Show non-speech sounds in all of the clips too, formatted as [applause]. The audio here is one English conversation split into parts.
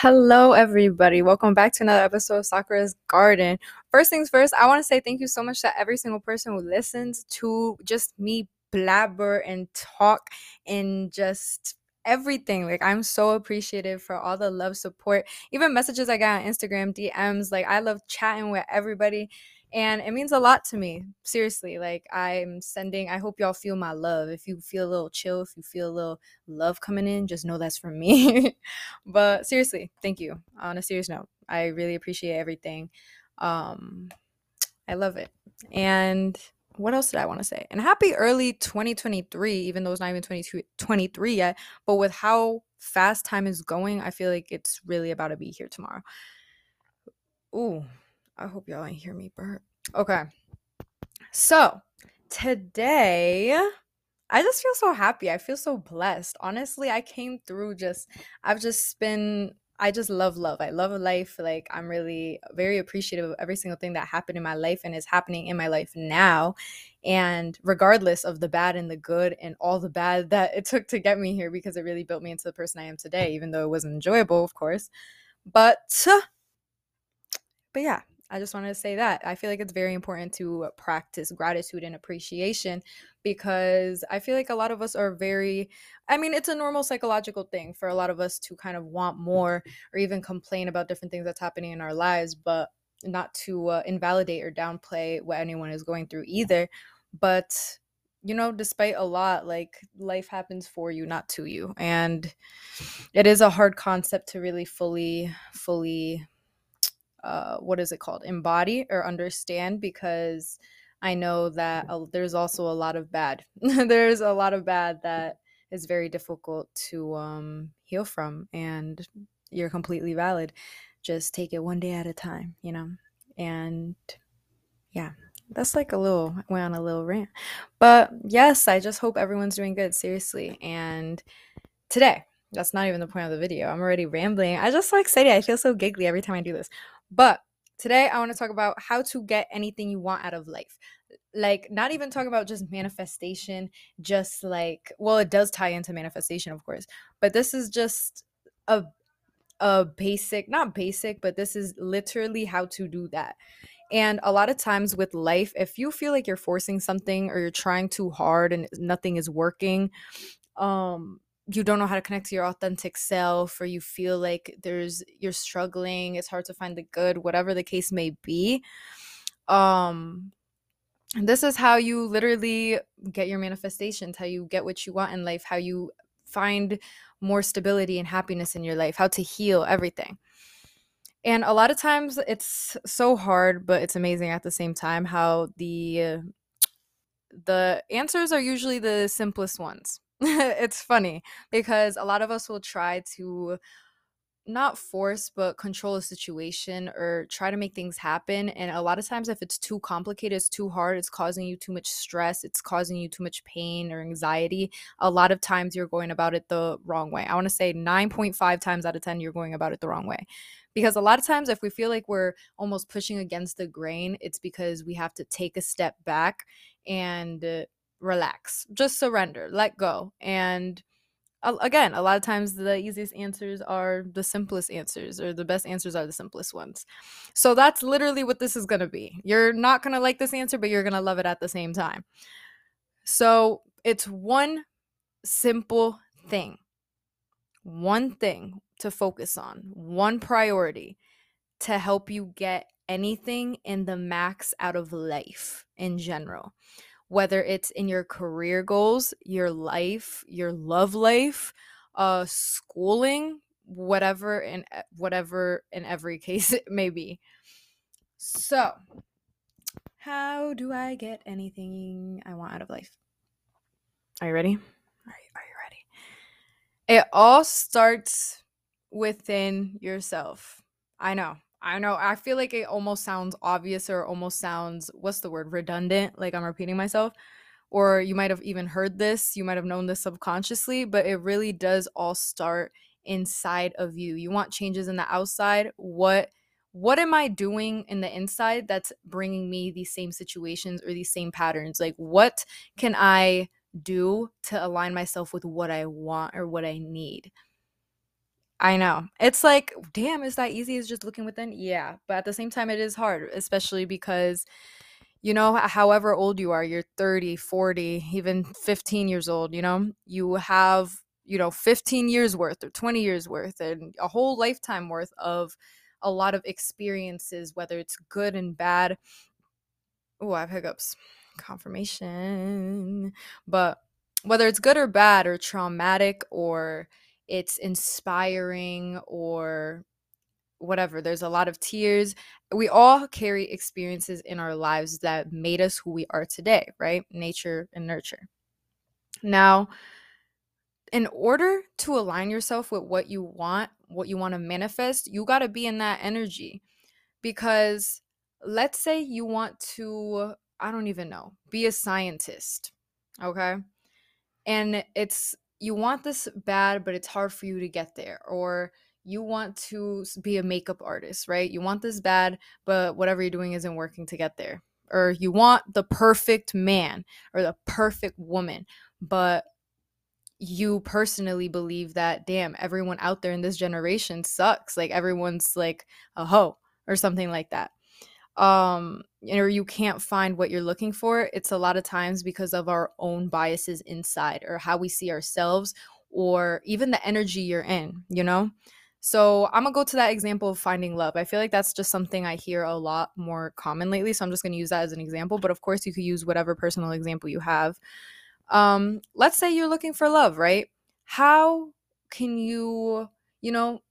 Hello, everybody. Welcome back to another episode of Sakura's Garden. First things first, I want to say thank you so much to every single person who listens to just me blabber and talk and just everything. Like, I'm so appreciative for all the love, support, even messages I got on Instagram, DMs. Like, I love chatting with everybody and it means a lot to me seriously like i'm sending i hope y'all feel my love if you feel a little chill if you feel a little love coming in just know that's from me. [laughs] But seriously thank you on a serious note i really appreciate everything um i love it. And what else did i want to say? And happy early 2023 even though it's not even 2023 yet but with how fast time is going i feel like it's really about to be here tomorrow. Ooh I hope y'all ain't hear me burp. Okay. So today, I just feel so happy. I feel so blessed. Honestly, I came through just, I've just been, I just love love. I love life. Like, I'm really very appreciative of every single thing that happened in my life and is happening in my life now. And regardless of the bad and the good and all the bad that it took to get me here, because it really built me into the person I am today, even though it wasn't enjoyable, of course. But, but yeah, I just wanted to say that. I feel like it's very important to practice gratitude and appreciation because I feel like a lot of us are very, I mean, it's a normal psychological thing for a lot of us to kind of want more or even complain about different things that's happening in our lives, but not to uh, invalidate or downplay what anyone is going through either. But you know, despite a lot, like life happens for you, not to you. And it is a hard concept to really fully, fully uh, what is it called? Embody or understand because i know that uh, there's also a lot of bad. [laughs] There's a lot of bad that is very difficult to um, heal from and you're completely valid. Just take it one day at a time you know? And yeah that's like a little I went on a little rant. But yes i just hope everyone's doing good seriously. And today that's not even the point of the video. I'm already rambling. I just so excited. I feel so giggly every time i do this but today I want to talk about how to get anything you want out of life. Like, not even talk about just manifestation, just like, well, it does tie into manifestation, of course, but this is just a a basic, not basic, but this is literally how to do that. And a lot of times with life, if you feel like you're forcing something or you're trying too hard and nothing is working, um you don't know how to connect to your authentic self or you feel like there's you're struggling it's hard to find the good whatever the case may be um this is how you literally get your manifestations how you get what you want in life how you find more stability and happiness in your life how to heal everything. And a lot of times it's so hard but it's amazing at the same time how the the answers are usually the simplest ones [laughs] it's funny because a lot of us will try to not force but control a situation or try to make things happen and a lot of times if it's too complicated it's too hard it's causing you too much stress it's causing you too much pain or anxiety a lot of times you're going about it the wrong way. I want to say 9.5 times out of 10 you're going about it the wrong way because a lot of times if we feel like we're almost pushing against the grain it's because we have to take a step back and uh, relax, just surrender, let go. And again, a lot of times the easiest answers are the simplest answers, or the best answers are the simplest ones. So that's literally what this is going to be. You're not going to like this answer, but you're going to love it at the same time. So it's one simple thing, one thing to focus on, one priority to help you get anything in the max out of life in general whether it's in your career goals, your life, your love life, uh schooling, whatever and whatever in every [laughs] case it may be. So, how do I get anything I want out of life? Are you ready? Are you, are you ready? It all starts within yourself. I know. I know. I feel like it almost sounds obvious or almost sounds what's the word redundant, like I'm repeating myself. Or you might have even heard this, you might have known this subconsciously, but it really does all start inside of you. You want changes in the outside. What what am I doing in the inside that's bringing me these same situations or these same patterns? Like what can I do to align myself with what I want or what I need? I know. It's like, damn, is that easy as just looking within? Yeah. But at the same time, it is hard, especially because, you know, however old you are, you're 30, 40, even 15 years old, you know, you have, you know, 15 years worth or 20 years worth and a whole lifetime worth of a lot of experiences, whether it's good and bad. Oh, I have hiccups. Confirmation. But whether it's good or bad or traumatic or it's inspiring or whatever. There's a lot of tears. We all carry experiences in our lives that made us who we are today, right? Nature and nurture. Now, in order to align yourself with what you want, what you want to manifest, you got to be in that energy. Because let's say you want to, I don't even know, be a scientist, okay? And it's you want this bad, but it's hard for you to get there. Or you want to be a makeup artist, right? You want this bad, but whatever you're doing isn't working to get there. Or you want the perfect man or the perfect woman, but you personally believe that, damn, everyone out there in this generation sucks. Like everyone's like a hoe or something like that um or you can't find what you're looking for it's a lot of times because of our own biases inside or how we see ourselves or even the energy you're in you know? So i'm gonna go to that example of finding love i feel like that's just something i hear a lot more common lately so i'm just gonna use that as an example but of course you could use whatever personal example you have. Um let's say you're looking for love right? How can you you know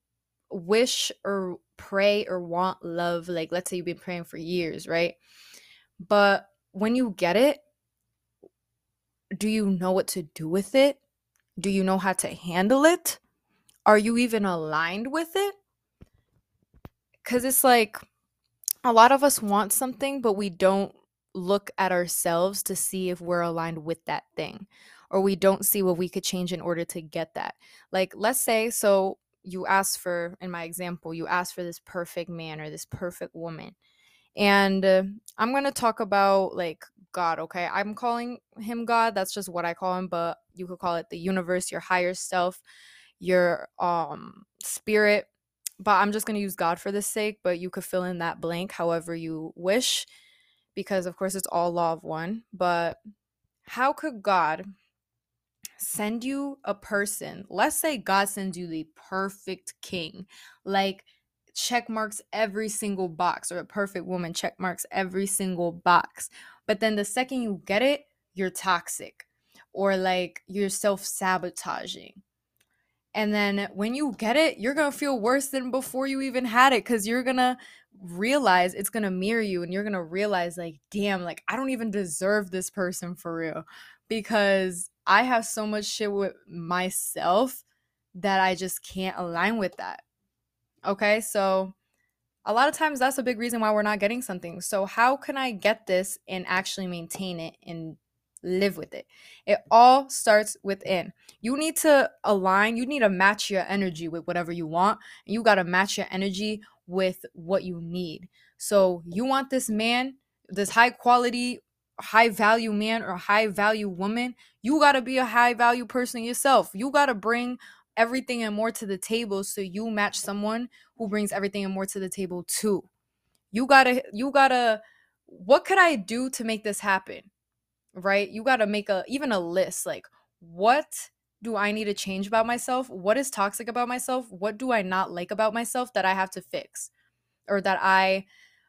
wish or pray or want love like let's say you've been praying for years right? But when you get it do you know what to do with it? Do you know how to handle it? Are you even aligned with it? Because it's like a lot of us want something but we don't look at ourselves to see if we're aligned with that thing or we don't see what we could change in order to get that. Like let's say so you ask for in my example you ask for this perfect man or this perfect woman. And uh, i'm going to talk about like god okay? I'm calling him god that's just what i call him but you could call it the universe your higher self your um spirit but i'm just going to use god for the sake but you could fill in that blank however you wish because of course it's all law of one but how could god send you a person, let's say God sends you the perfect king, like check marks every single box, or a perfect woman check marks every single box. But then the second you get it, you're toxic or like you're self sabotaging. And then when you get it, you're going to feel worse than before you even had it because you're going to realize it's going to mirror you and you're going to realize, like, damn, like, I don't even deserve this person for real because I have so much shit with myself that I just can't align with that. Okay, so a lot of times that's a big reason why we're not getting something. So, how can I get this and actually maintain it and live with it? It all starts within. You need to align, you need to match your energy with whatever you want. You got to match your energy with what you need. So, you want this man, this high quality high value man or high value woman, you got to be a high value person yourself. You got to bring everything and more to the table so you match someone who brings everything and more to the table too. You got to you got to what could I do to make this happen? Right? You got to make a even a list like what do I need to change about myself? What is toxic about myself? What do I not like about myself that I have to fix or that I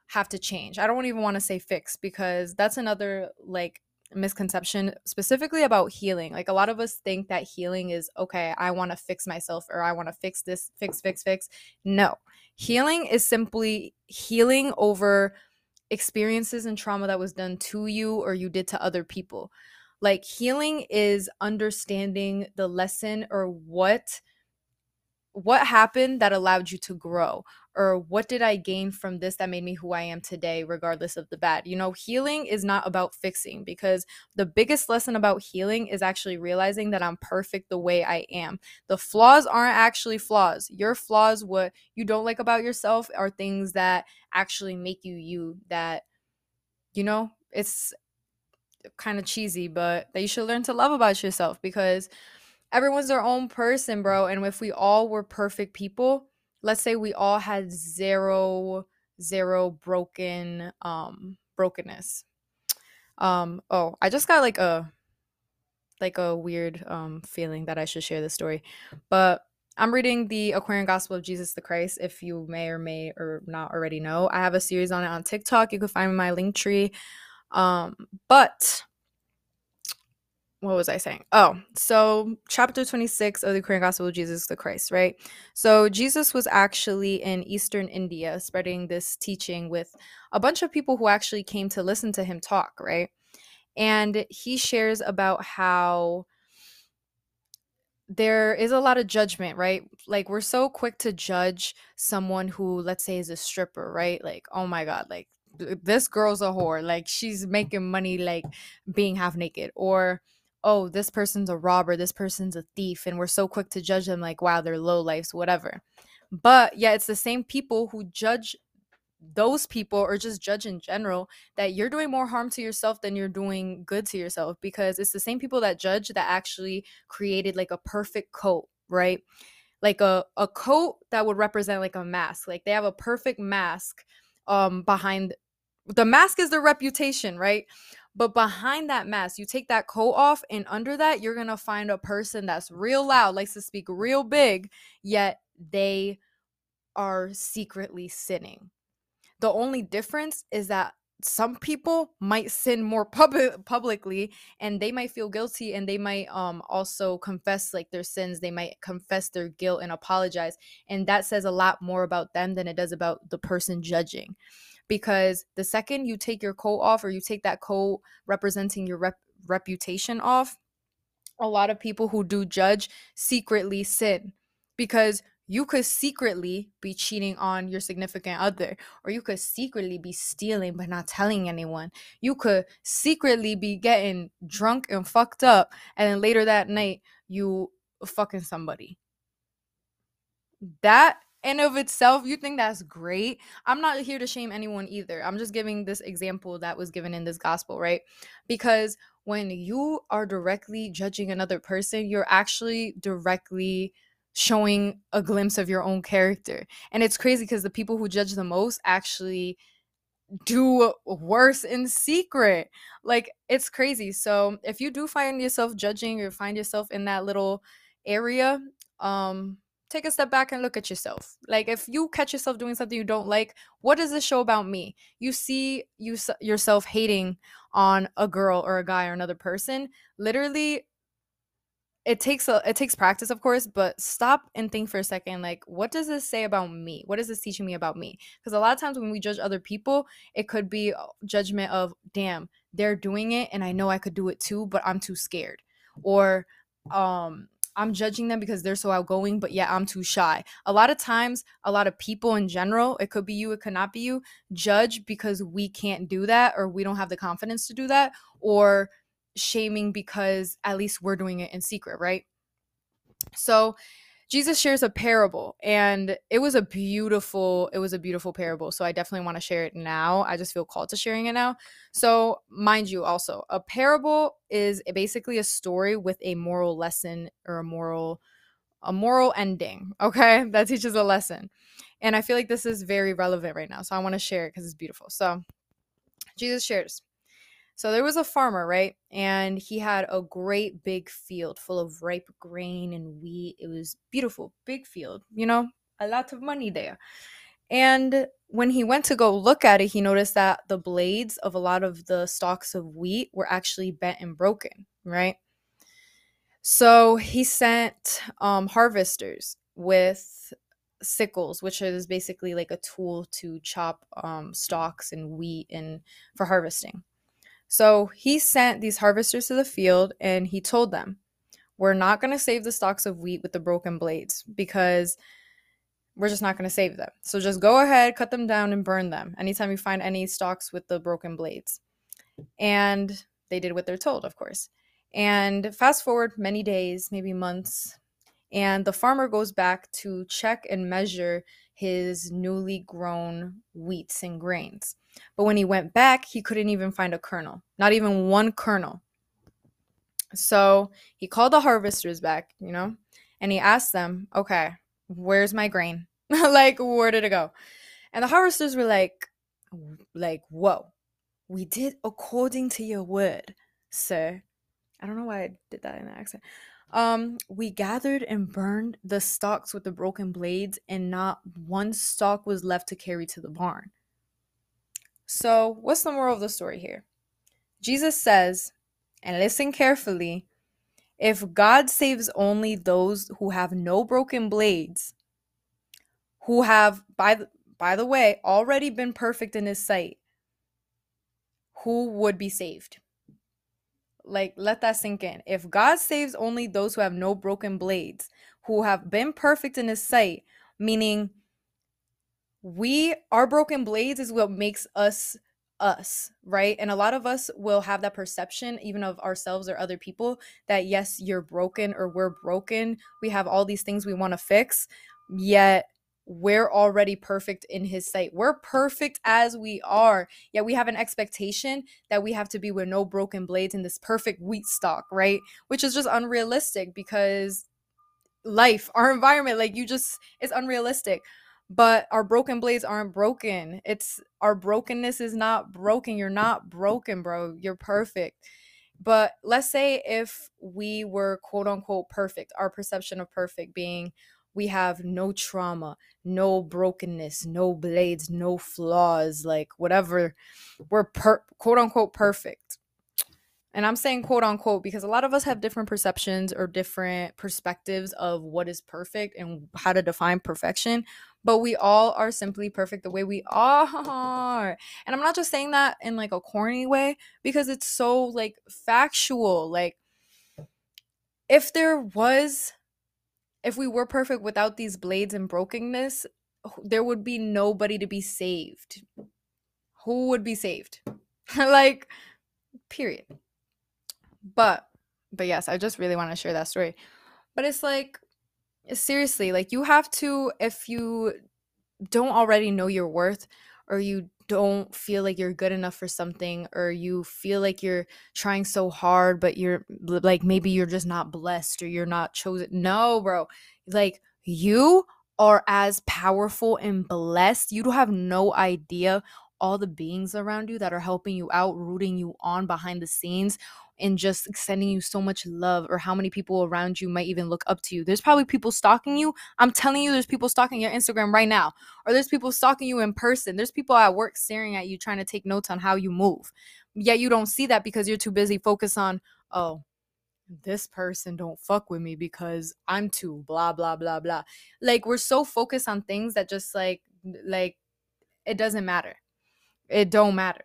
have to change. I don't even want to say fix because that's another like misconception specifically about healing. Like a lot of us think that healing is okay, I want to fix myself or I want to fix this, fix, fix, fix. No. Healing is simply healing over experiences and trauma that was done to you or you did to other people. Like healing is understanding the lesson or what what happened that allowed you to grow or what did I gain from this that made me who I am today, regardless of the bad? You know, healing is not about fixing because the biggest lesson about healing is actually realizing that I'm perfect the way I am. The flaws aren't actually flaws. Your flaws, what you don't like about yourself, are things that actually make you you, that, you know, it's kind of cheesy, but that you should learn to love about yourself because everyone's their own person, bro. And if we all were perfect people, let's say we all had zero zero broken um brokenness. Um oh, I just got like a like a weird um feeling that I should share this story. But I'm reading the Aquarian Gospel of Jesus the Christ. If you may or may or not already know, I have a series on it on TikTok. You can find my link tree. Um, but what was I saying? Oh, so chapter 26 of the Aquarian Gospel of Jesus the Christ, right? So Jesus was actually in Eastern India spreading this teaching with a bunch of people who actually came to listen to him talk, right? And he shares about how there is a lot of judgment, right? Like we're so quick to judge someone who let's say is a stripper, right? Like, oh my god, like this girl's a whore, like she's making money like being half naked or oh, this person's a robber, this person's a thief and we're so quick to judge them like wow, they're low lives, whatever. But yeah, it's the same people who judge those people or just judge in general that you're doing more harm to yourself than you're doing good to yourself because it's the same people that judge that actually created like a perfect coat, right? Like a, a coat that would represent like a mask. Like they have a perfect mask um behind the mask is their reputation, right? But behind that mask, you take that coat off, and under that, you're gonna find a person that's real loud, likes to speak real big, yet they are secretly sinning. The only difference is that some people might sin more pub- [laughs] publicly and they might feel guilty and they might um also confess like their sins they might confess their guilt and apologize and that says a lot more about them than it does about the person judging because the second you take your coat off or you take that coat representing your rep- reputation off a lot of people who do judge secretly sin because you could secretly be cheating on your significant other or you could secretly be stealing but not telling anyone. You could secretly be getting drunk and fucked up and then later that night you fucking somebody. That in of itself you think that's great i'm not here to shame anyone either i'm just giving this example that was given in this gospel right because when you are directly judging another person you're actually directly showing a glimpse of your own character. And it's crazy because the people who judge the most actually do worse in secret. Like it's crazy. So if you do find yourself judging or find yourself in that little area, um take a step back and look at yourself. Like if you catch yourself doing something you don't like, what does this show about me? You see you yourself hating on a girl or a guy or another person, literally it takes a it takes practice of course but stop and think for a second like what does this say about me what is this teaching me about me because a lot of times when we judge other people it could be judgment of damn they're doing it and i know i could do it too but i'm too scared or um i'm judging them because they're so outgoing but yeah i'm too shy a lot of times a lot of people in general it could be you it could not be you judge because we can't do that or we don't have the confidence to do that or shaming because at least we're doing it in secret, right? So Jesus shares a parable and it was a beautiful it was a beautiful parable. So I definitely want to share it now. I just feel called to sharing it now. So mind you also, a parable is basically a story with a moral lesson or a moral a moral ending, [laughs] okay? That teaches a lesson. And I feel like this is very relevant right now. So I want to share it cuz it's beautiful. So Jesus shares so there was a farmer, right? And he had a great big field full of ripe grain and wheat. It was beautiful, big field, you know, a lot of money there. And when he went to go look at it, he noticed that the blades of a lot of the stalks of wheat were actually bent and broken, right? So he sent um, harvesters with sickles, which is basically like a tool to chop um, stalks and wheat and for harvesting. So he sent these harvesters to the field and he told them, We're not going to save the stalks of wheat with the broken blades because we're just not going to save them. So just go ahead, cut them down, and burn them anytime you find any stalks with the broken blades. And they did what they're told, of course. And fast forward many days, maybe months, and the farmer goes back to check and measure his newly grown wheats and grains. But when he went back, he couldn't even find a kernel, not even one kernel. So he called the harvesters back, you know, and he asked them, okay, where's my grain? [laughs] like, where did it go? And the harvesters were like, like, whoa, we did according to your word, sir. I don't know why I did that in the accent. Um, we gathered and burned the stalks with the broken blades, and not one stalk was left to carry to the barn. So, what's the moral of the story here? Jesus says, and listen carefully if God saves only those who have no broken blades, who have, by the, by the way, already been perfect in his sight, who would be saved? Like, let that sink in. If God saves only those who have no broken blades, who have been perfect in his sight, meaning we, our broken blades is what makes us us, right? And a lot of us will have that perception, even of ourselves or other people, that yes, you're broken or we're broken. We have all these things we want to fix, yet we're already perfect in his sight. We're perfect as we are. Yet we have an expectation that we have to be with no broken blades in this perfect wheat stalk, right? Which is just unrealistic because life, our environment, like you just, it's unrealistic. But our broken blades aren't broken. It's our brokenness is not broken. You're not broken, bro. You're perfect. But let's say if we were quote unquote perfect, our perception of perfect being we have no trauma, no brokenness, no blades, no flaws, like whatever. We're per- quote unquote perfect. And I'm saying quote unquote because a lot of us have different perceptions or different perspectives of what is perfect and how to define perfection. But we all are simply perfect the way we are. And I'm not just saying that in like a corny way because it's so like factual. Like, if there was if we were perfect without these blades and brokenness, there would be nobody to be saved. Who would be saved? [laughs] like, period. But, but yes, I just really want to share that story. But it's like, seriously, like, you have to, if you don't already know your worth or you don't feel like you're good enough for something or you feel like you're trying so hard but you're like maybe you're just not blessed or you're not chosen no bro. Like you are as powerful and blessed you don't have no idea all the beings around you that are helping you out rooting you on behind the scenes and just sending you so much love or how many people around you might even look up to you. There's probably people stalking you. I'm telling you, there's people stalking your Instagram right now, or there's people stalking you in person. There's people at work staring at you trying to take notes on how you move. Yet you don't see that because you're too busy focused on, oh, this person don't fuck with me because I'm too blah blah blah blah. Like we're so focused on things that just like like it doesn't matter. It don't matter.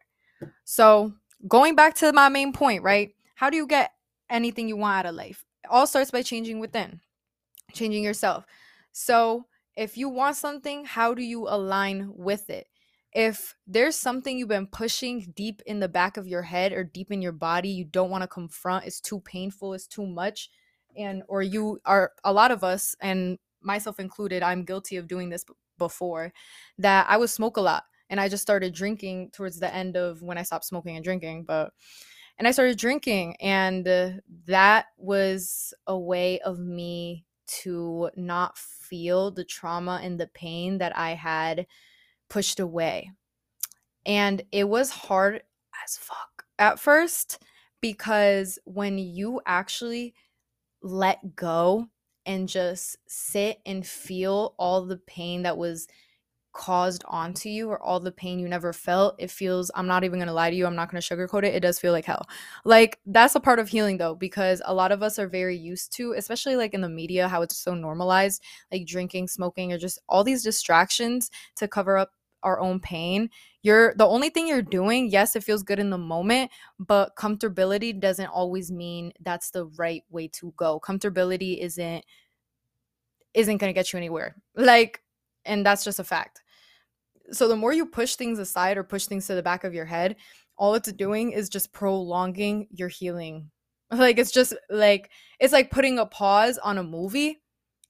So, going back to my main point, right? How do you get anything you want out of life? It all starts by changing within, changing yourself. So, if you want something, how do you align with it? If there's something you've been pushing deep in the back of your head or deep in your body, you don't want to confront, it's too painful, it's too much, and or you are a lot of us and myself included, I'm guilty of doing this before that I would smoke a lot and I just started drinking towards the end of when I stopped smoking and drinking, but and I started drinking, and uh, that was a way of me to not feel the trauma and the pain that I had pushed away. And it was hard as fuck at first because when you actually let go and just sit and feel all the pain that was caused onto you or all the pain you never felt, it feels, I'm not even gonna lie to you, I'm not gonna sugarcoat it, it does feel like hell. Like, that's a part of healing though, because a lot of us are very used to, especially like in the media, how it's so normalized, like drinking, smoking, or just all these distractions to cover up our own pain. You're the only thing you're doing, yes, it feels good in the moment, but comfortability doesn't always mean that's the right way to go. Comfortability isn't isn't going to get you anywhere. Like and that's just a fact so the more you push things aside or push things to the back of your head, all it's doing is just prolonging your healing. [laughs] Like it's just like it's like putting a pause on a movie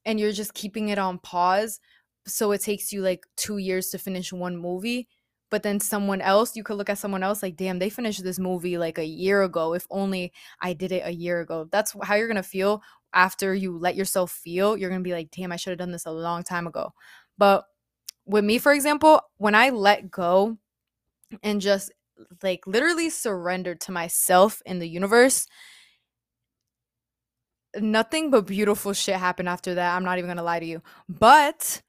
and you're just keeping it on pause. So it takes you like 2 years to finish one movie, but then someone else you could look at someone else like damn they finished this movie like a year ago. If only i did it a year ago. That's how you're gonna feel after you let yourself feel. You're gonna be like damn i should have done this a long time ago. But with me for example when i let go and just like literally surrendered to myself in the universe nothing but beautiful shit happened after that i'm not even gonna lie to you but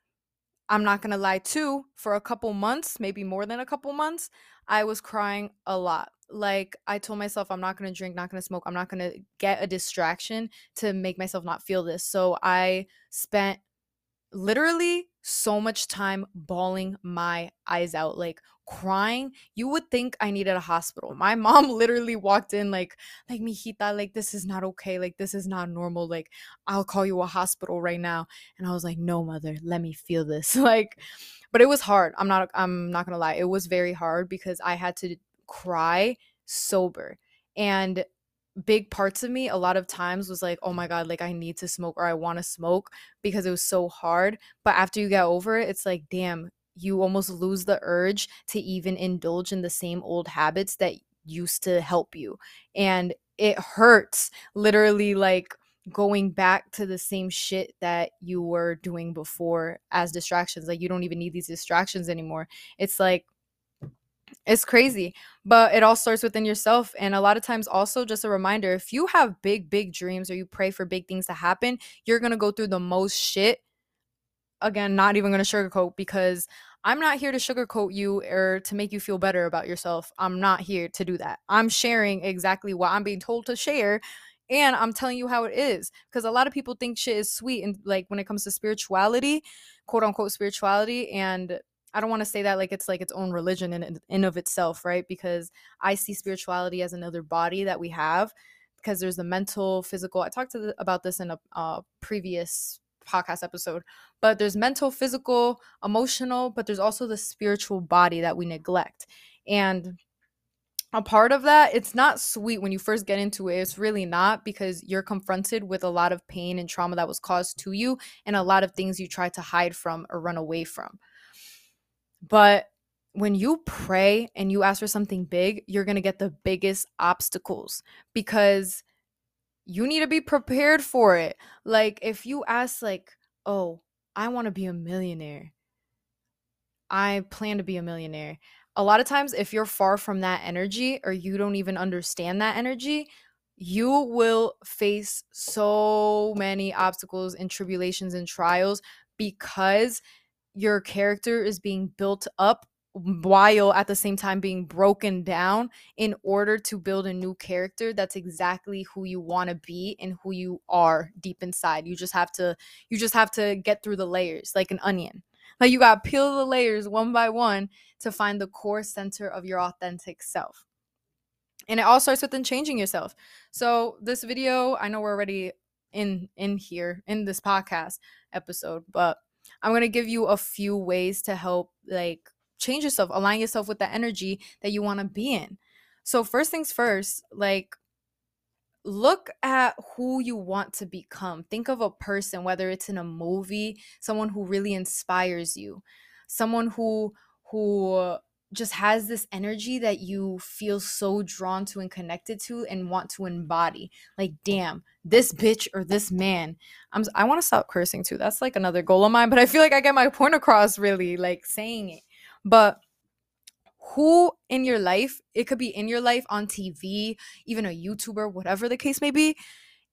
I'm not to lie too, for a couple months, maybe more than a couple months, I was crying a lot. Like I told myself I'm not to drink, not to smoke, I'm not to get a distraction to make myself not feel this. So I spent literally so much time bawling my eyes out, like crying. You would think I needed a hospital. My [laughs] mom literally walked in like, like mijita, like this is not okay. Like this is not normal. Like I'll call you a hospital right now. And I was like, no, mother, let me feel this. [laughs] like, but it was hard. I'm not. I'm not gonna lie. It was very hard because I had to cry sober and big parts of me a lot of times was like, oh my God, like I need to smoke or I want to smoke because it was so hard. But after you get over it, it's like, damn, you almost lose the urge to even indulge in the same old habits that used to help you. And it hurts literally like going back to the same shit that you were doing before as distractions. Like you don't even need these distractions anymore. It's like it's crazy, but it all starts within yourself. And a lot of times, also, just a reminder if you have big, big dreams or you pray for big things to happen, you're to go through the most shit. Again, not even to sugarcoat because I'm not here to sugarcoat you or to make you feel better about yourself. I'm not here to do that. I'm sharing exactly what I'm being told to share and I'm telling you how it is because a lot of people think shit is sweet and like when it comes to spirituality, quote unquote spirituality and I don't want to say that like it's like its own religion in in of itself, right? Because I see spirituality as another body that we have because there's the mental, physical. I talked the, about this in a uh, previous podcast episode, but there's mental, physical, emotional, but there's also the spiritual body that we neglect. And a part of that, it's not sweet when you first get into it. It's really not because you're confronted with a lot of pain and trauma that was caused to you and a lot of things you try to hide from or run away from. But when you pray and you ask for something big, you're going to get the biggest obstacles because you need to be prepared for it. Like if you ask like, "Oh, I want to be a millionaire. I plan to be a millionaire." A lot of times if you're far from that energy or you don't even understand that energy, you will face so many obstacles and tribulations and trials because your character is being built up while at the same time being broken down in order to build a new character that's exactly who you want to be and who you are deep inside. You just have to you just have to get through the layers like an onion. Like you got to peel the layers one by one to find the core center of your authentic self. And it all starts with then changing yourself. So this video i know we're already in in here in this podcast episode but I'm going to give you a few ways to help like change yourself, align yourself with the energy that you want to be in. So, first things first, like look at who you want to become. Think of a person, whether it's in a movie, someone who really inspires you, someone who who just has this energy that you feel so drawn to and connected to and want to embody. Like, damn, this bitch or this man. I'm I want to stop cursing too. That's like another goal of mine, but I feel like I get my point across really like saying it. But who in your life, it could be in your life on TV, even a YouTuber, whatever the case may be,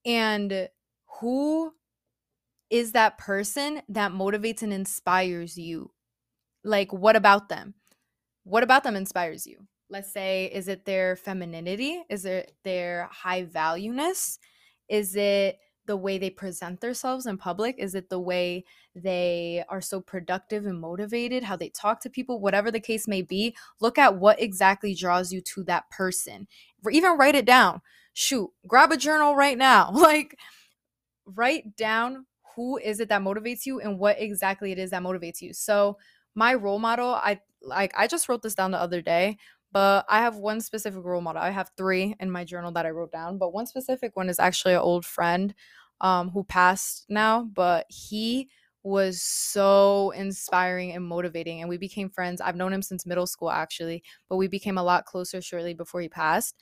and who is that person that motivates and inspires you? Like, what about them? What about them inspires you? Let's say, is it their femininity? Is it their high valueness? Is it the way they present themselves in public? Is it the way they are so productive and motivated, how they talk to people, whatever the case may be? Look at what exactly draws you to that person. Or even write it down. Shoot, grab a journal right now. [laughs] Like, write down who is it that motivates you and what exactly it is that motivates you. So, my role model, I like I just wrote this down the other day, but I have one specific role model. I have three in my journal that I wrote down, but one specific one is actually an old friend um who passed now, but he was so inspiring and motivating and we became friends. I've known him since middle school actually, but we became a lot closer shortly before he passed.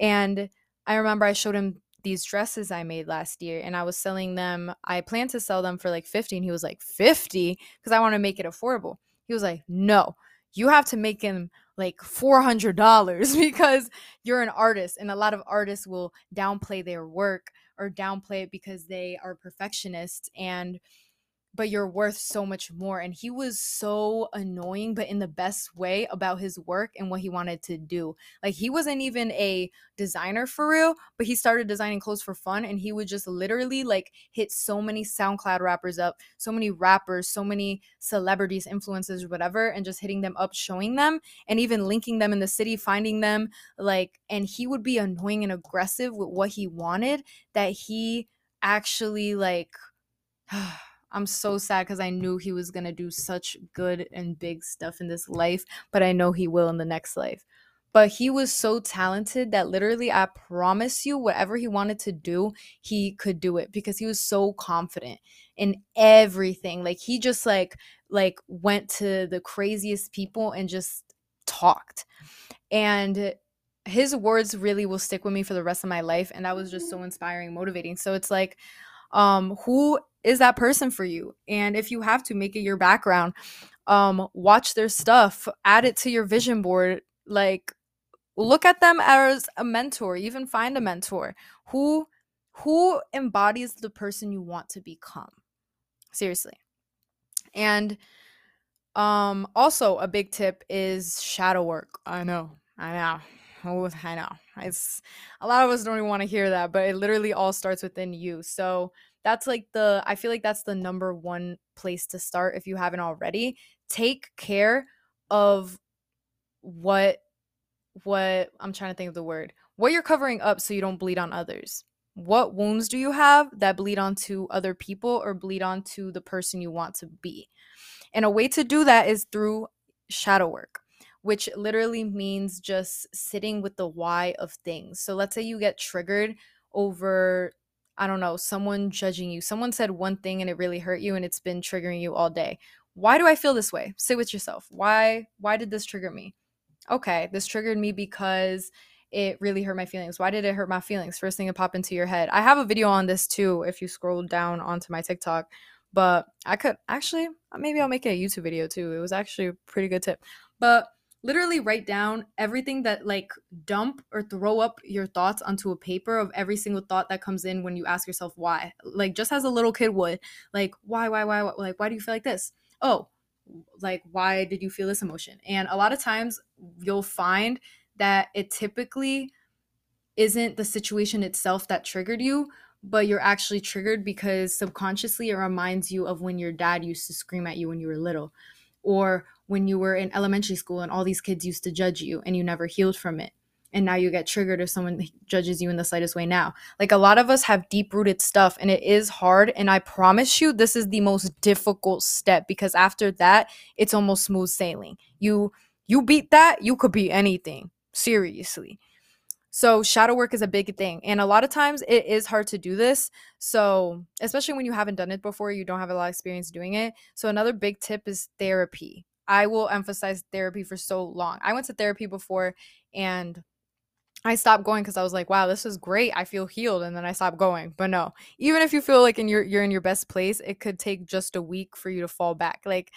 And I remember I showed him these dresses I made last year and I was selling them. I planned to sell them for like 50 and he was like 50 because I want to make it affordable. He was like, "No, you have to make him like $400 [laughs] because you're an artist. And a lot of artists will downplay their work or downplay it because they are perfectionists and but you're worth so much more. And he was so annoying, but in the best way about his work and what he wanted to do. Like he wasn't even a designer for real, but he started designing clothes for fun. And he would just literally like hit so many SoundCloud rappers up, so many rappers, so many celebrities, influencers, whatever, and just hitting them up, showing them, and even linking them in the city, finding them. Like, and he would be annoying and aggressive with what he wanted that he actually like [sighs] [sighs] I'm so sad because I knew he was going to do such good and big stuff in this life, but I know he will in the next life. But he was so talented that literally, I promise you, whatever he wanted to do, he could do it because he was so confident in everything. Like he just like like went to the craziest people and just talked. And his words really will stick with me for the rest of my life and that was just so inspiring motivating so it's like um who is that person for you. And if you have to make it your background um watch their stuff add it to your vision board like look at them as a mentor even find a mentor. Who who embodies the person you want to become? Seriously. And um also a big tip is shadow work. I know i know. Oh i know. It's a lot of us don't even want to hear that but it literally all starts within you. So that's like the I feel like that's the number one place to start if you haven't already. Take care of what what I'm trying to think of the word. What you're covering up so you don't bleed on others. What wounds do you have that bleed onto other people or bleed onto the person you want to be? And a way to do that is through shadow work, which literally means just sitting with the why of things. So let's say you get triggered over I don't know, someone judging you. Someone said one thing and it really hurt you and it's been triggering you all day. Why do I feel this way? Sit with yourself. Why why did this trigger me? Okay, this triggered me because it really hurt my feelings. Why did it hurt my feelings? First thing to pop into your head. I have a video on this too if you scroll down onto my TikTok, but I could actually maybe I'll make a YouTube video too. It was actually a pretty good tip. But literally write down everything that like dump or throw up your thoughts onto a paper of every single thought that comes in when you ask yourself why. Like just as a little kid would like why why why, why like why do you feel like this? Oh like why did you feel this emotion? And a lot of times you'll find that it typically isn't the situation itself that triggered you but you're actually triggered because subconsciously it reminds you of when your dad used to scream at you when you were little or when you were in elementary school and all these kids used to judge you and you never healed from it and now you get triggered if someone judges you in the slightest way now. Like a lot of us have deep rooted stuff and it is hard. And I promise you, this is the most difficult step because after that, it's almost smooth sailing. You you beat that, you could beat anything. Seriously. So shadow work is a big thing. And a lot of times it is hard to do this. So especially when you haven't done it before, you don't have a lot of experience doing it. So another big tip is therapy. I will emphasize therapy for so long. I went to therapy before and I stopped going because I was like, wow, this is great. I feel healed. And then I stopped going. But no, even if you feel like in your you're in your best place, it could take just a week for you to fall back. Like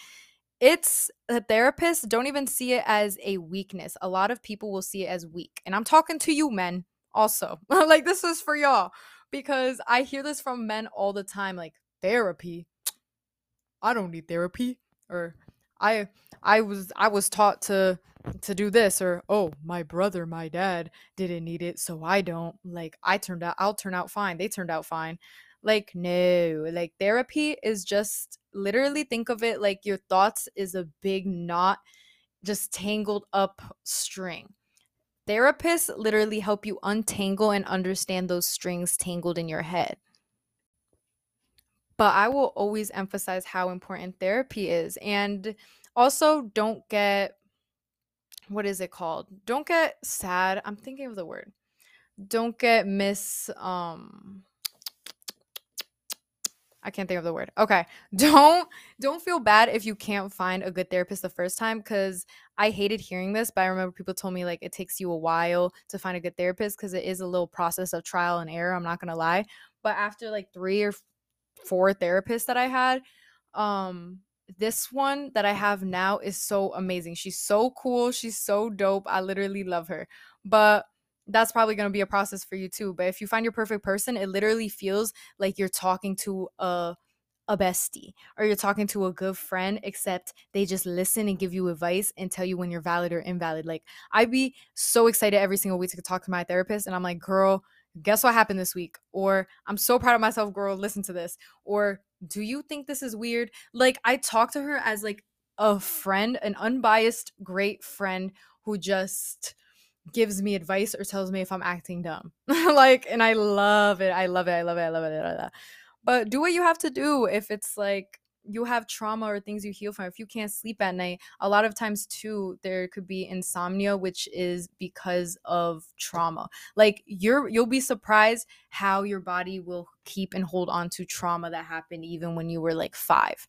it's a therapist don't even see it as a weakness. A lot of people will see it as weak. And I'm talking to you men also. [laughs] like this is for y'all because I hear this from men all the time like therapy. I don't need therapy or I I was I was taught to to do this or oh my brother my dad didn't need it so I don't. Like I turned out I'll turn out fine. They turned out fine. Like no like therapy is just literally think of it like your thoughts is a big knot just tangled up string. Therapists literally help you untangle and understand those strings tangled in your head but I will always emphasize how important therapy is and also, don't get what is it called? Don't get sad. I'm thinking of the word. Don't get miss um I can't think of the word. Okay. [laughs] Don't don't feel bad if you can't find a good therapist the first time cuz I hated hearing this, but I remember people told me like it takes you a while to find a good therapist cuz it is a little process of trial and error, I'm not going to lie. But after like 3 or 4 therapists that I had, um this one that I have now is so amazing. She's so cool, she's so dope. I literally love her. But that's probably going to be a process for you too. But if you find your perfect person, it literally feels like you're talking to a a bestie or you're talking to a good friend except they just listen and give you advice and tell you when you're valid or invalid like i'd be so excited every single week to talk to my therapist and i'm like girl guess what happened this week or i'm so proud of myself girl listen to this or do you think this is weird like i talk to her as like a friend an unbiased great friend who just gives me advice or tells me if I'm acting dumb. [laughs] like, and I love it. I love it. I love it. I love it. I love it. But do what you have to do if it's like you have trauma or things you heal from. If you can't sleep at night, a lot of times too, there could be insomnia, which is because of trauma. Like you're you'll be surprised how your body will keep and hold on to trauma that happened even when you were like five.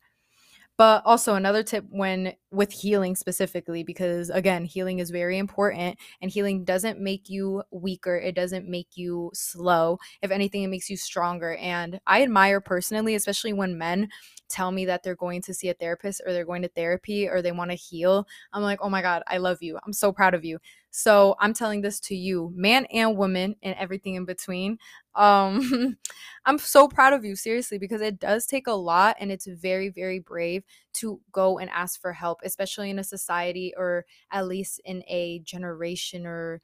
But also another tip when with healing specifically because again, healing is very important and healing doesn't make you weaker, it doesn't make you slow. If anything, it makes you stronger. And I admire personally, especially when men tell me that they're going to see a therapist or they're going to therapy or they want to heal. I'm like, "Oh my god, I love you. I'm so proud of you." So, I'm telling this to you, man and woman and everything in between. Um [laughs] I'm so proud of you seriously because it does take a lot and it's very very brave to go and ask for help, especially in a society or at least in a generation or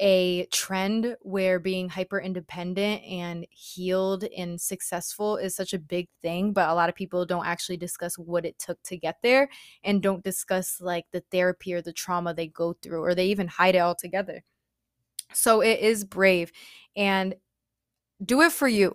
a trend where being hyper independent and healed and successful is such a big thing, but a lot of people don't actually discuss what it took to get there and don't discuss like the therapy or the trauma they go through or they even hide it altogether. So it is brave and do it for you.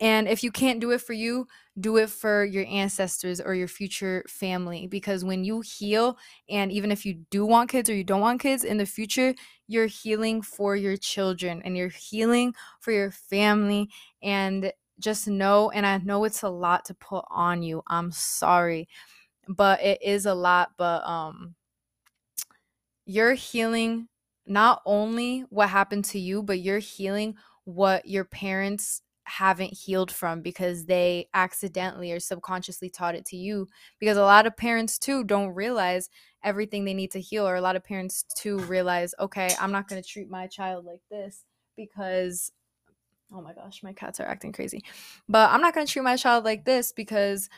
And if you can't do it for you, do it for your ancestors or your future family. Because when you heal, and even if you do want kids or you don't want kids in the future, you're healing for your children and you're healing for your family. And just know, and I know it's a lot to put on you. I'm sorry, but it is a lot. But um, you're healing not only what happened to you, but you're healing what your parents haven't healed from because they accidentally or subconsciously taught it to you because a lot of parents too don't realize everything they need to heal or a lot of parents too realize okay i'm not going to treat my child like this because oh my gosh my cats are acting crazy. But i'm not going to treat my child like this because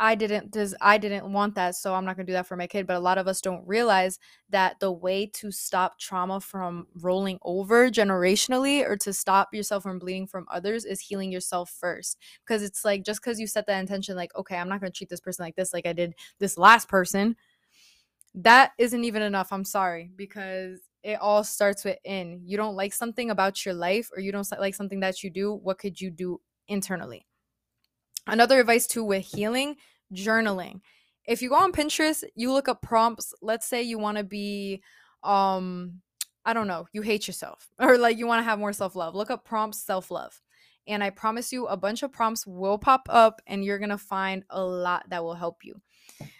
I didn't does I didn't want that, so I'm not gonna do that for my kid. But a lot of us don't realize that the way to stop trauma from rolling over generationally or to stop yourself from bleeding from others is healing yourself first. Because it's like just because you set that intention, like, okay, I'm not gonna treat this person like this, like I did this last person, that isn't even enough. I'm sorry, because it all starts with in. You don't like something about your life or you don't like something that you do, what could you do internally? Another advice too with healing, journaling. If you go on Pinterest, you look up prompts. Let's say you want to be um I don't know, you hate yourself [laughs] or like you want to have more self-love. Look up prompts self-love. And I promise you a bunch of prompts will pop up and you're going to find a lot that will help you.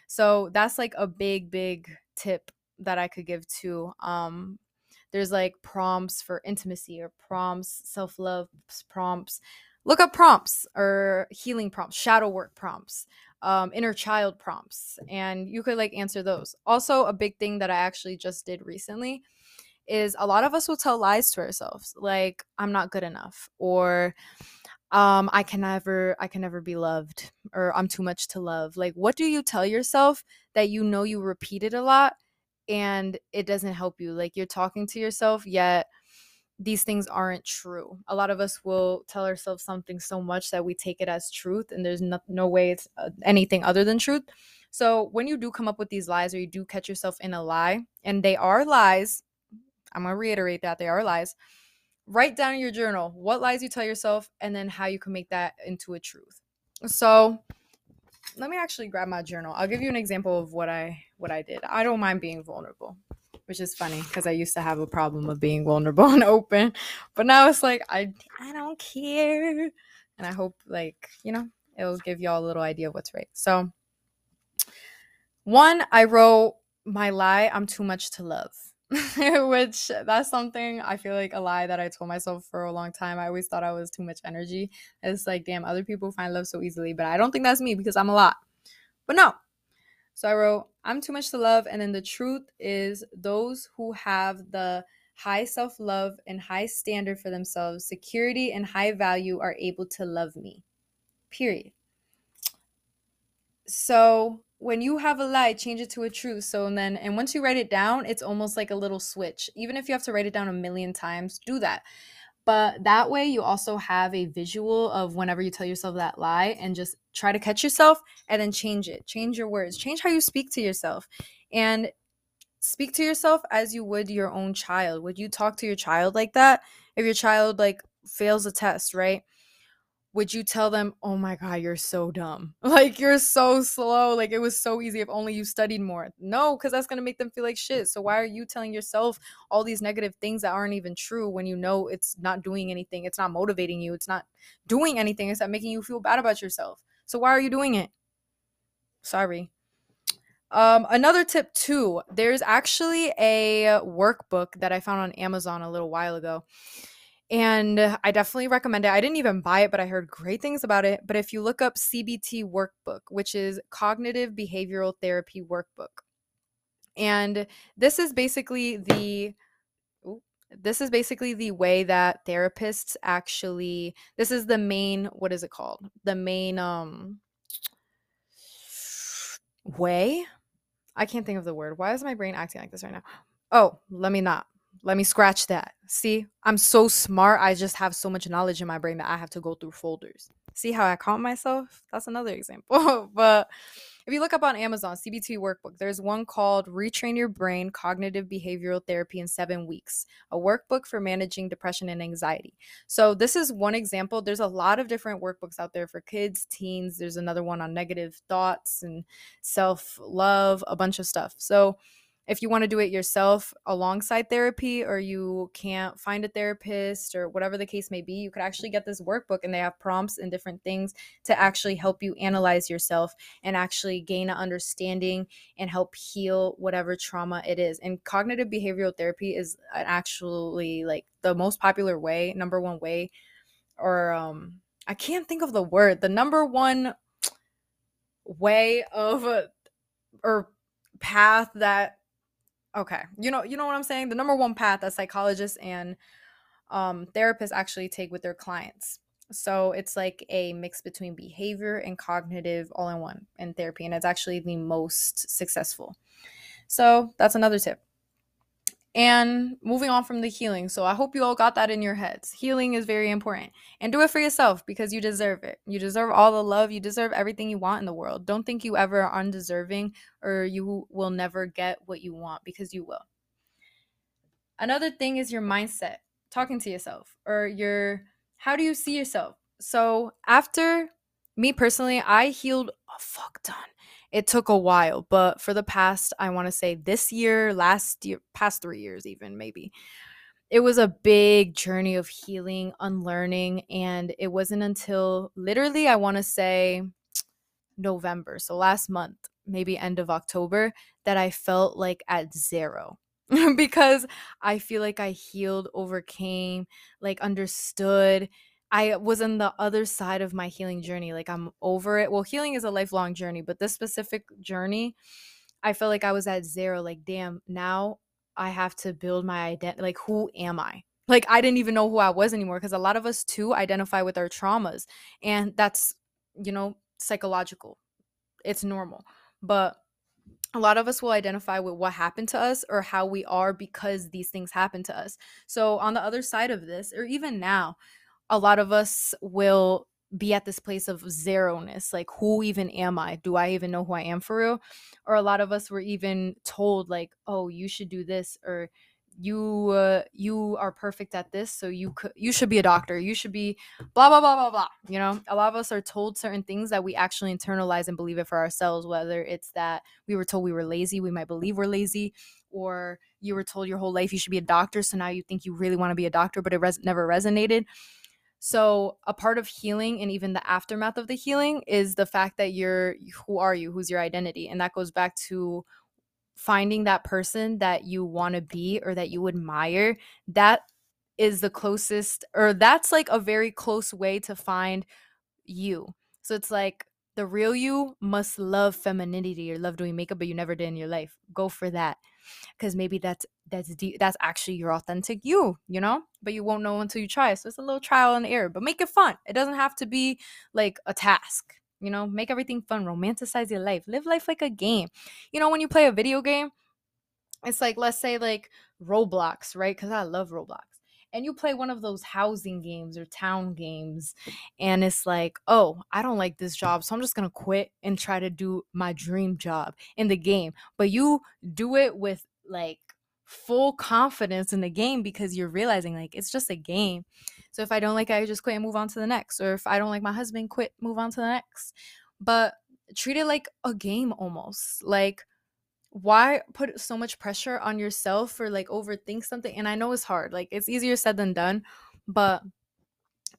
So that's like a big big tip that I could give to um there's like prompts for intimacy or prompts self-love prompts look up prompts or healing prompts, shadow work prompts, um, inner child prompts, and you could like answer those. Also, a big thing that I actually just did recently is a lot of us will tell lies to ourselves, like I'm not good enough, or um, I can never, I can never be loved, or I'm too much to love. Like, what do you tell yourself that you know you repeated a lot and it doesn't help you? Like, you're talking to yourself, yet these things aren't true. A lot of us will tell ourselves something so much that we take it as truth, and there's no, no way it's uh, anything other than truth. So when you do come up with these lies or you do catch yourself in a lie, and they are lies, I'm gonna reiterate that they are lies. Write down in your journal what lies you tell yourself, and then how you can make that into a truth. So let me actually grab my journal. I'll give you an example of what I what I did. I don't mind being vulnerable which is funny because I used to have a problem of being vulnerable [laughs] and open, but now it's like I I don't care, and I hope like you know It'll give y'all a little idea of what's right. So, one, I wrote my lie, I'm too much to love. [laughs] Which that's something I feel like a lie that I told myself for a long time. I always thought I was too much energy. It's like, damn, other people find love so easily, but I don't think that's me because I'm a lot. But no. So I wrote, I'm too much to love. And then the truth is, those who have the high self love and high standard for themselves, security, and high value are able to love me. Period. So when you have a lie, change it to a truth. So and then, and once you write it down, it's almost like a little switch. Even if you have to write it down a million times, do that. But that way, you also have a visual of whenever you tell yourself that lie and just try to catch yourself and then change it. Change your words, change how you speak to yourself. And speak to yourself as you would your own child. Would you talk to your child like that? If your child like fails a test, right? Would you tell them, "Oh my god, you're so dumb. [laughs] Like you're so slow. Like it was so easy if only you studied more." No, cuz that's going to make them feel like shit. So why are you telling yourself all these negative things that aren't even true when you know it's not doing anything? It's not motivating you. It's not doing anything except making you feel bad about yourself. So why are you doing it? Sorry. Um, another tip too, there's actually a workbook that I found on Amazon a little while ago and I definitely recommend it. I didn't even buy it, but I heard great things about it. But if you look up CBT workbook, which is Cognitive Behavioral Therapy Workbook, and this is basically the this is basically the way that therapists actually this is the main what is it called? The main um way? I can't think of the word. Why is my brain acting like this right now? Oh let me not let me scratch that. See, I'm so smart. I just have so much knowledge in my brain that I have to go through folders. See how I count myself? That's another example. [laughs] but if you look up on Amazon, CBT workbook, there's one called Retrain Your Brain Cognitive Behavioral Therapy in Seven Weeks, a workbook for managing depression and anxiety. So, this is one example. There's a lot of different workbooks out there for kids, teens. There's another one on negative thoughts and self love, a bunch of stuff. So, if you want to do it yourself alongside therapy or you can't find a therapist or whatever the case may be, you could actually get this workbook and they have prompts and different things to actually help you analyze yourself and actually gain an understanding and help heal whatever trauma it is. And cognitive behavioral therapy is actually like the most popular way, number one way, or um, I can't think of the word, the number one way of or path that Okay. You know, you know what I'm saying? The number one path that psychologists and um, therapists actually take with their clients. So it's like a mix between behavior and cognitive all in one in therapy. And it's actually the most successful. So that's another tip. And moving on from the healing. So I hope you all got that in your heads. Healing is very important. And do it for yourself because you deserve it. You deserve all the love. You deserve everything you want in the world. Don't think you ever are undeserving or you will never get what you want because you will. Another thing is your mindset, talking to yourself or your how do you see yourself? So after me personally, I healed a fuck ton it took a while, but for the past, I want to say this year, last year, past three years, even maybe, it was a big journey of healing, unlearning. And it wasn't until literally, I want to say November, so last month, maybe end of October, that I felt like at zero. [laughs] because I feel like I healed, overcame, like understood, I was on the other side of my healing journey. Like I'm over it. Well, healing is a lifelong journey, but this specific journey, I felt like I was at zero. Like, damn, now I have to build my identity. Like, who am I? Like, I didn't even know who I was anymore because a lot of us too identify with our traumas. And that's, you know, psychological, it's normal. But a lot of us will identify with what happened to us or how we are because these things happen to us. So, on the other side of this, or even now, a lot of us will be at this place of zeroness like who even am i? Do i even know who i am for real? Or a lot of us were even told like oh you should do this or you uh, you are perfect at this so you could you should be a doctor. You should be blah blah blah blah blah you know? A lot of us are told certain things that we actually internalize and believe it for ourselves whether it's that we were told we were lazy we might believe we're lazy or you were told your whole life you should be a doctor so now you think you really want to be a doctor but it res- never resonated So, a part of healing and even the aftermath of the healing is the fact that you're who are you? Who's your identity? And that goes back to finding that person that you want to be or that you admire. That is the closest, or that's like a very close way to find you. So, it's like the real you must love femininity or love doing makeup, but you never did in your life. Go for that because maybe that's that's deep, that's actually your authentic you, you know. But you won't know until you try. So it's a little trial and error. But make it fun. It doesn't have to be like a task. You know, make everything fun. Romanticize your life. Live life like a game. You know, when you play a video game, it's like let's say like Roblox, right? Because I love Roblox and you play one of those housing games or town games and it's like oh i don't like this job so i'm just gonna quit and try to do my dream job in the game. But you do it with like full confidence in the game because you're realizing like it's just a game. So if i don't like it i just quit and move on to the next or if i don't like my husband quit move on to the next. But treat it like a game almost like why put so much pressure on yourself for like overthink something? And i know it's hard like it's easier said than done but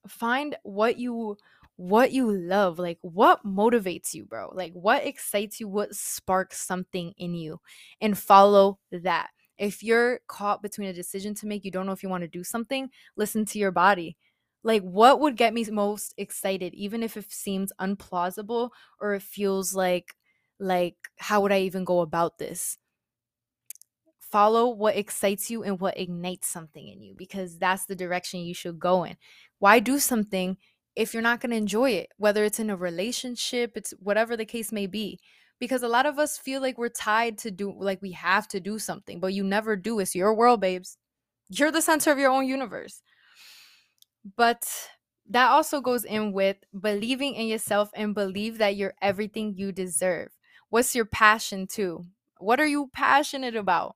find what you what you love like what motivates you bro? Like what excites you? What sparks something in you? And follow that. If you're caught between a decision to make you don't know if you want to do something listen to your body. Like what would get me most excited even if it seems unplausible or it feels like like, how would I even go about this? Follow what excites you and what ignites something in you because that's the direction you should go in. Why do something if you're not going to enjoy it? Whether it's in a relationship, it's whatever the case may be. Because a lot of us feel like we're tied to do, like we have to do something, but you never do. It's your world, babes. You're the center of your own universe. But that also goes in with believing in yourself and believe that you're everything you deserve. What's your passion too? What are you passionate about?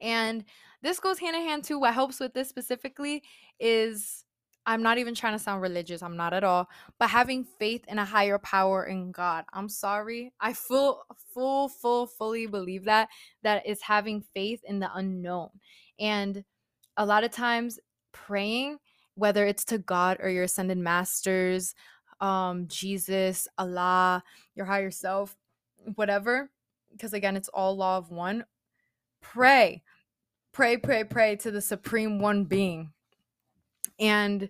And this goes hand in hand too. What helps with this specifically is I'm not even trying to sound religious. I'm not at all. But having faith in a higher power in God. I'm sorry. I full full full fully believe that that is having faith in the unknown. And a lot of times praying whether it's to God or your ascended masters, um Jesus, Allah, your higher self, whatever, because again, it's all law of one. Pray, pray, pray, pray to the supreme one being. And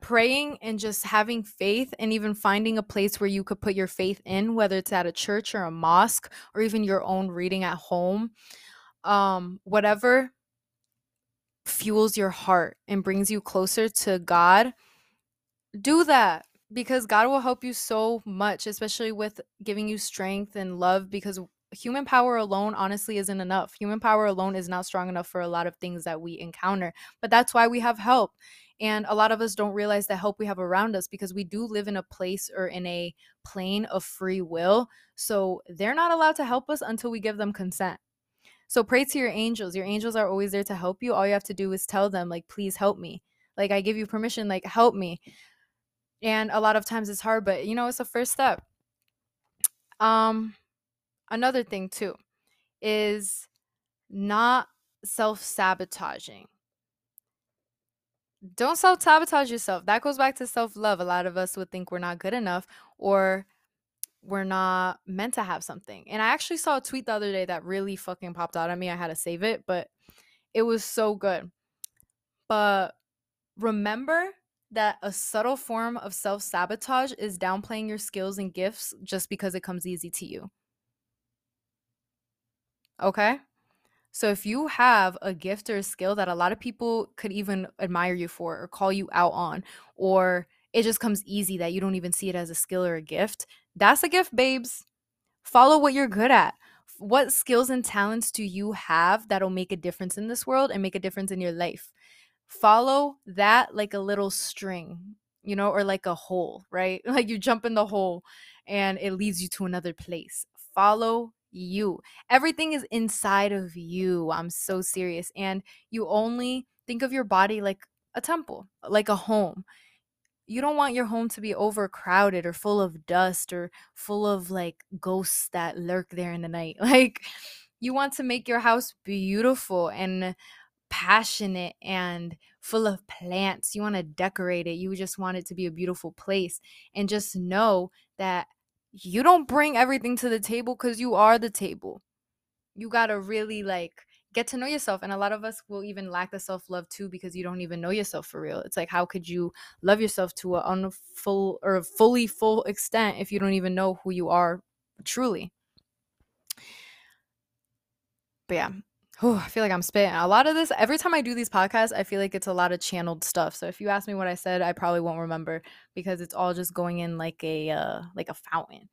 praying and just having faith and even finding a place where you could put your faith in whether it's at a church or a mosque or even your own reading at home um whatever fuels your heart and brings you closer to God do that because God will help you so much, especially with giving you strength and love. Because human power alone, honestly, isn't enough. Human power alone is not strong enough for a lot of things that we encounter. But that's why we have help. And a lot of us don't realize the help we have around us because we do live in a place or in a plane of free will. So they're not allowed to help us until we give them consent. So pray to your angels. Your angels are always there to help you. All you have to do is tell them, like, please help me. Like, I give you permission, like, help me and a lot of times it's hard but you know it's a first step. Um another thing too is not self-sabotaging. Don't self-sabotage yourself. That goes back to self-love. A lot of us would think we're not good enough or we're not meant to have something. And i actually saw a tweet the other day that really fucking popped out at me. I had to save it but it was so good. But remember that a subtle form of self sabotage is downplaying your skills and gifts just because it comes easy to you. Okay? So if you have a gift or a skill that a lot of people could even admire you for or call you out on, or it just comes easy that you don't even see it as a skill or a gift, that's a gift, babes. Follow what you're good at. What skills and talents do you have that'll make a difference in this world and make a difference in your life? Follow that like a little string, you know, or like a hole, right? [laughs] Like you jump in the hole and it leads you to another place. Follow you. Everything is inside of you. I'm so serious. And you only think of your body like a temple, like a home. You don't want your home to be overcrowded or full of dust or full of like ghosts that lurk there in the night. [laughs] Like you want to make your house beautiful and passionate and full of plants. You want to decorate it. You just want it to be a beautiful place. And just know that you don't bring everything to the table because you are the table. You got to really like get to know yourself. And a lot of us will even lack the self love too because you don't even know yourself for real. It's like, how could you love yourself to a unfull or fully full extent if you don't even know who you are truly? But yeah, Oh, I feel like I'm spitting. A lot of this, every time I do these podcasts, I feel like it's a lot of channeled stuff. So if you ask me what I said, I probably won't remember because it's all just going in like a uh, like a fountain.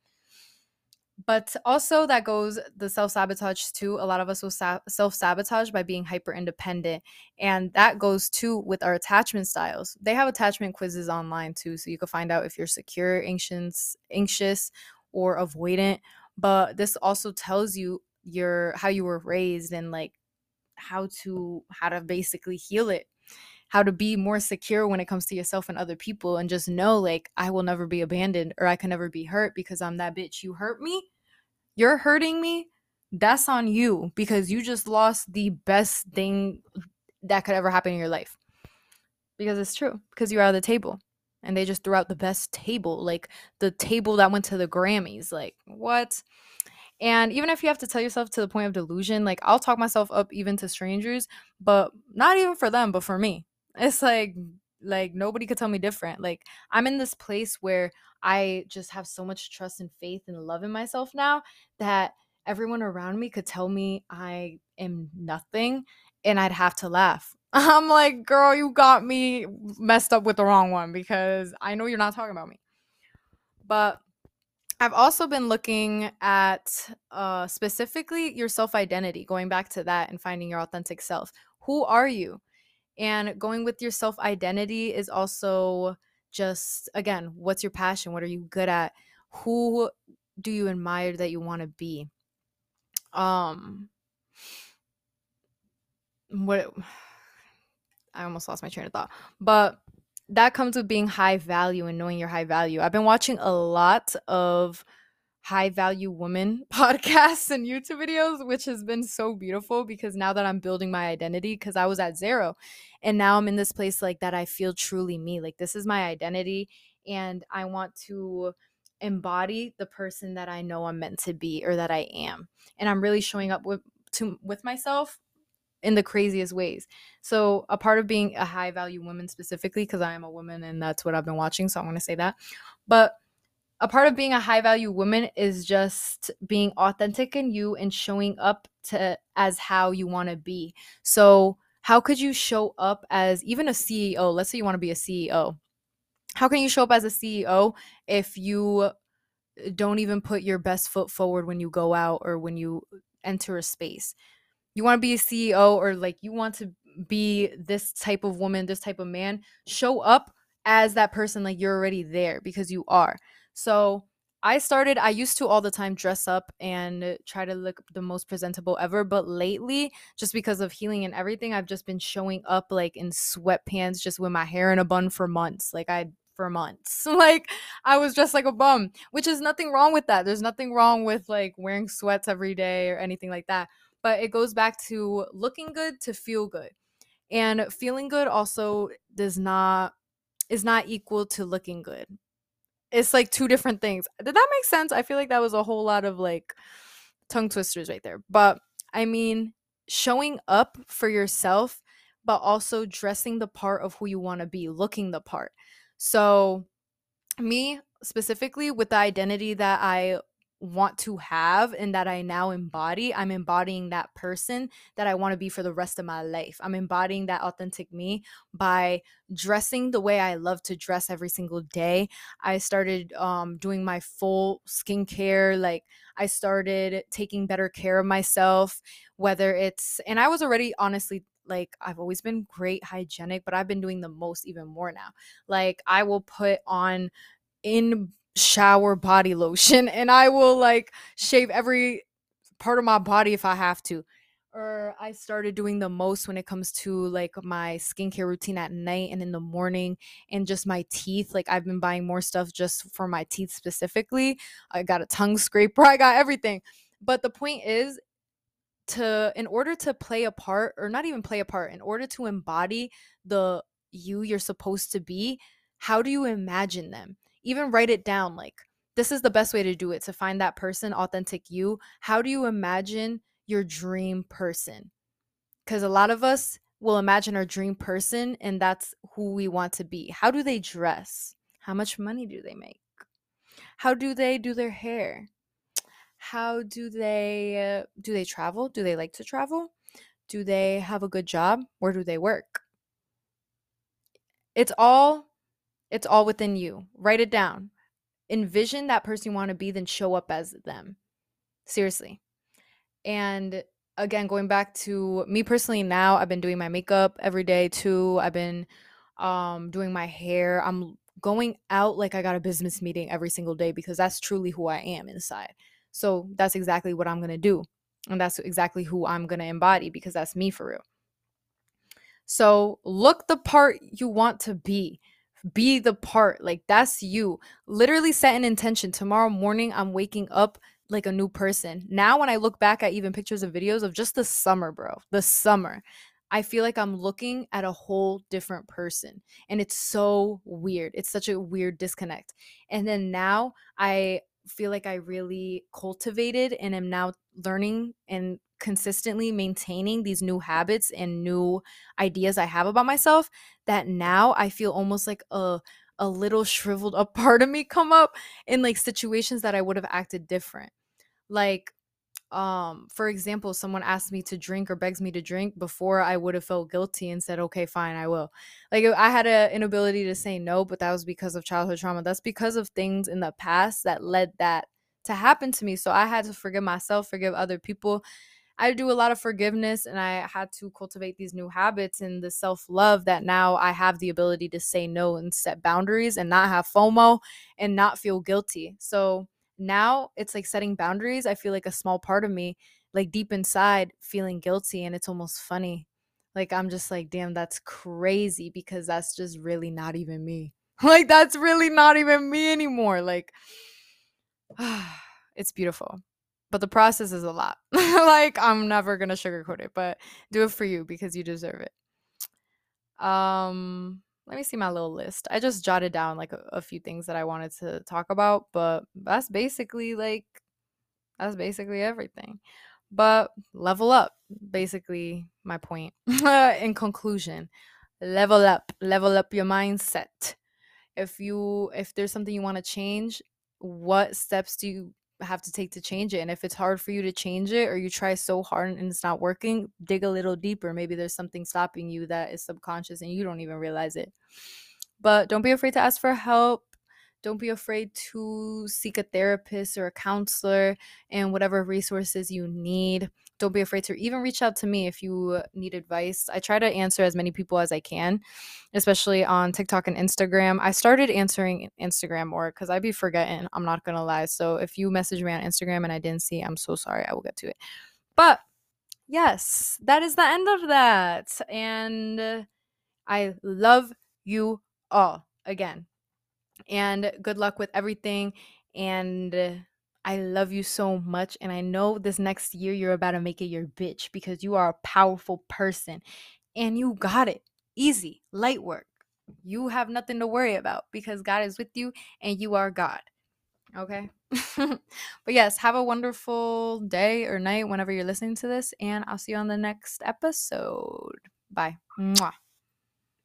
But also that goes the self-sabotage too. A lot of us will sa- self-sabotage by being hyper independent. And that goes too with our attachment styles. They have attachment quizzes online too, so you can find out if you're secure, anxious, anxious or avoidant. But this also tells you your how you were raised and like how to how to basically heal it how to be more secure when it comes to yourself and other people and just know like I will never be abandoned or I can never be hurt because I'm that bitch. You hurt me? You're hurting me? That's on you because you just lost the best thing that could ever happen in your life. Because it's true. Because you're out of the table. And they just threw out the best table, like the table that went to the Grammys. Like, what? And even if you have to tell yourself to the point of delusion, like I'll talk myself up even to strangers, but not even for them, but for me. It's like like nobody could tell me different. Like I'm in this place where I just have so much trust and faith and love in myself now that everyone around me could tell me I am nothing and I'd have to laugh. [laughs] I'm like, girl, you got me messed up with the wrong one because I know you're not talking about me. But I've also been looking at uh, specifically your self identity, going back to that and finding your authentic self. Who are you? And going with your self identity is also just, again, what's your passion? What are you good at? Who do you admire that you want to be? Um, what [sighs] I almost lost my train of thought, but that comes with being high value and knowing your high value. I've been watching a lot of high value women [laughs] podcasts and YouTube videos, which has been so beautiful because now that I'm building my identity, because I was at zero and now I'm in this place like that I feel truly me. Like this is my identity and I want to embody the person that I know I'm meant to be or that I am. And I'm really showing up with to with myself in the craziest ways. So, a part of being a high value woman specifically, because I am a woman and that's what I've been watching, so I'm going to say that. But a part of being a high value woman is just being authentic in you and showing up to as how you want to be. So, how could you show up as even a CEO? Let's say you want to be a CEO. How can you show up as a CEO if you don't even put your best foot forward when you go out or when you enter a space? You want to be a CEO or like you want to be this type of woman, this type of man, show up as that person like you're already there because you are. So I started, I used to all the time dress up and try to look the most presentable ever. But lately, just because of healing and everything, I've just been showing up like in sweatpants, just with my hair in a bun for months. Like I, for months. [laughs] like I was just like a bum, which is nothing wrong with that. There's nothing wrong with like wearing sweats every day or anything like that but it goes back to looking good to feel good. And feeling good also does not is not equal to looking good. It's like two different things. Did that make sense? I feel like that was a whole lot of like tongue twisters right there. But I mean, showing up for yourself, but also dressing the part of who you want to be, looking the part. So, me specifically with the identity that I want to have and that I now embody, I'm embodying that person that I want to be for the rest of my life. I'm embodying that authentic me by dressing the way I love to dress every single day. I started um, doing my full skincare. Like, I started taking better care of myself, whether it's, and I was already honestly like I've always been great hygienic, but I've been doing the most even more now. Like I will put on in shower body lotion and I will like shave every part of my body if I have to. Or I started doing the most when it comes to like my skincare routine at night and in the morning and just my teeth. Like I've been buying more stuff just for my teeth specifically. I got a tongue scraper, I got everything. But the point is, to in order to play a part or not even play a part in order to embody the you you're supposed to be how do you imagine them even write it down like this is the best way to do it to find that person authentic you. How do you imagine your dream person? Because a lot of us will imagine our dream person and that's who we want to be. How do they dress? How much money do they make? How do they do their hair? How do they uh, do they travel? Do they like to travel? Do they have a good job where do they work? It's all it's all within you. Write it down. Envision that person you want to be then show up as them. Seriously. And again going back to me personally now i've been doing my makeup every day too. I've been um doing my hair. I'm going out like i got a business meeting every single day because that's truly who i am inside. So that's exactly what i'm going to do. And that's exactly who i'm going to embody because that's me for real. So look the part you want to be be the part like that's you literally set an intention tomorrow morning i'm waking up like a new person. Now when I look back at even pictures and videos of just the summer, bro, the summer, I feel like I'm looking at a whole different person. And it's so weird. It's such a weird disconnect. And then now I feel like I really cultivated and am now learning and consistently maintaining these new habits and new ideas I have about myself that now I feel almost like a a little shriveled up [laughs] part of me come up in like situations that I would have acted different. Like um for example someone asks me to drink or begs me to drink before i would have felt guilty and said okay fine i will like i had an inability to say no but that was because of childhood trauma that's because of things in the past that led that to happen to me so i had to forgive myself forgive other people I do a lot of forgiveness and I had to cultivate these new habits and the self love that now I have the ability to say no and set boundaries and not have FOMO and not feel guilty. So now it's like setting boundaries. I feel like a small part of me, like deep inside, feeling guilty. And it's almost funny. Like I'm just like, damn, that's crazy because that's just really not even me. [laughs] like that's really not even me anymore. Like, [sighs] it's beautiful but the process is a lot. [laughs] like I'm never gonna sugarcoat it, but do it for you because you deserve it. Um, let me see my little list. I just jotted down like a, a few things that I wanted to talk about, but that's basically like that's basically everything. But level up, basically my point. [laughs] In conclusion, level up, level up your mindset. If you if there's something you want to change, what steps do you have to take to change it. And if it's hard for you to change it or you try so hard and it's not working, dig a little deeper. Maybe there's something stopping you that is subconscious and you don't even realize it. But don't be afraid to ask for help. Don't be afraid to seek a therapist or a counselor and whatever resources you need. Don't be afraid to even reach out to me if you need advice. I try to answer as many people as I can, especially on TikTok and Instagram. I started answering Instagram more because I'd be forgetting. I'm not going to lie. So if you message me on Instagram and I didn't see, I'm so sorry. I will get to it. But yes, that is the end of that. And I love you all again and good luck with everything. And I love you so much. And I know this next year you're about to make it your bitch because you are a powerful person and you got it. Easy, light work. You have nothing to worry about because God is with you and you are God. Okay. [laughs] but yes, have a wonderful day or night whenever you're listening to this. And I'll see you on the next episode. Bye. Mwah.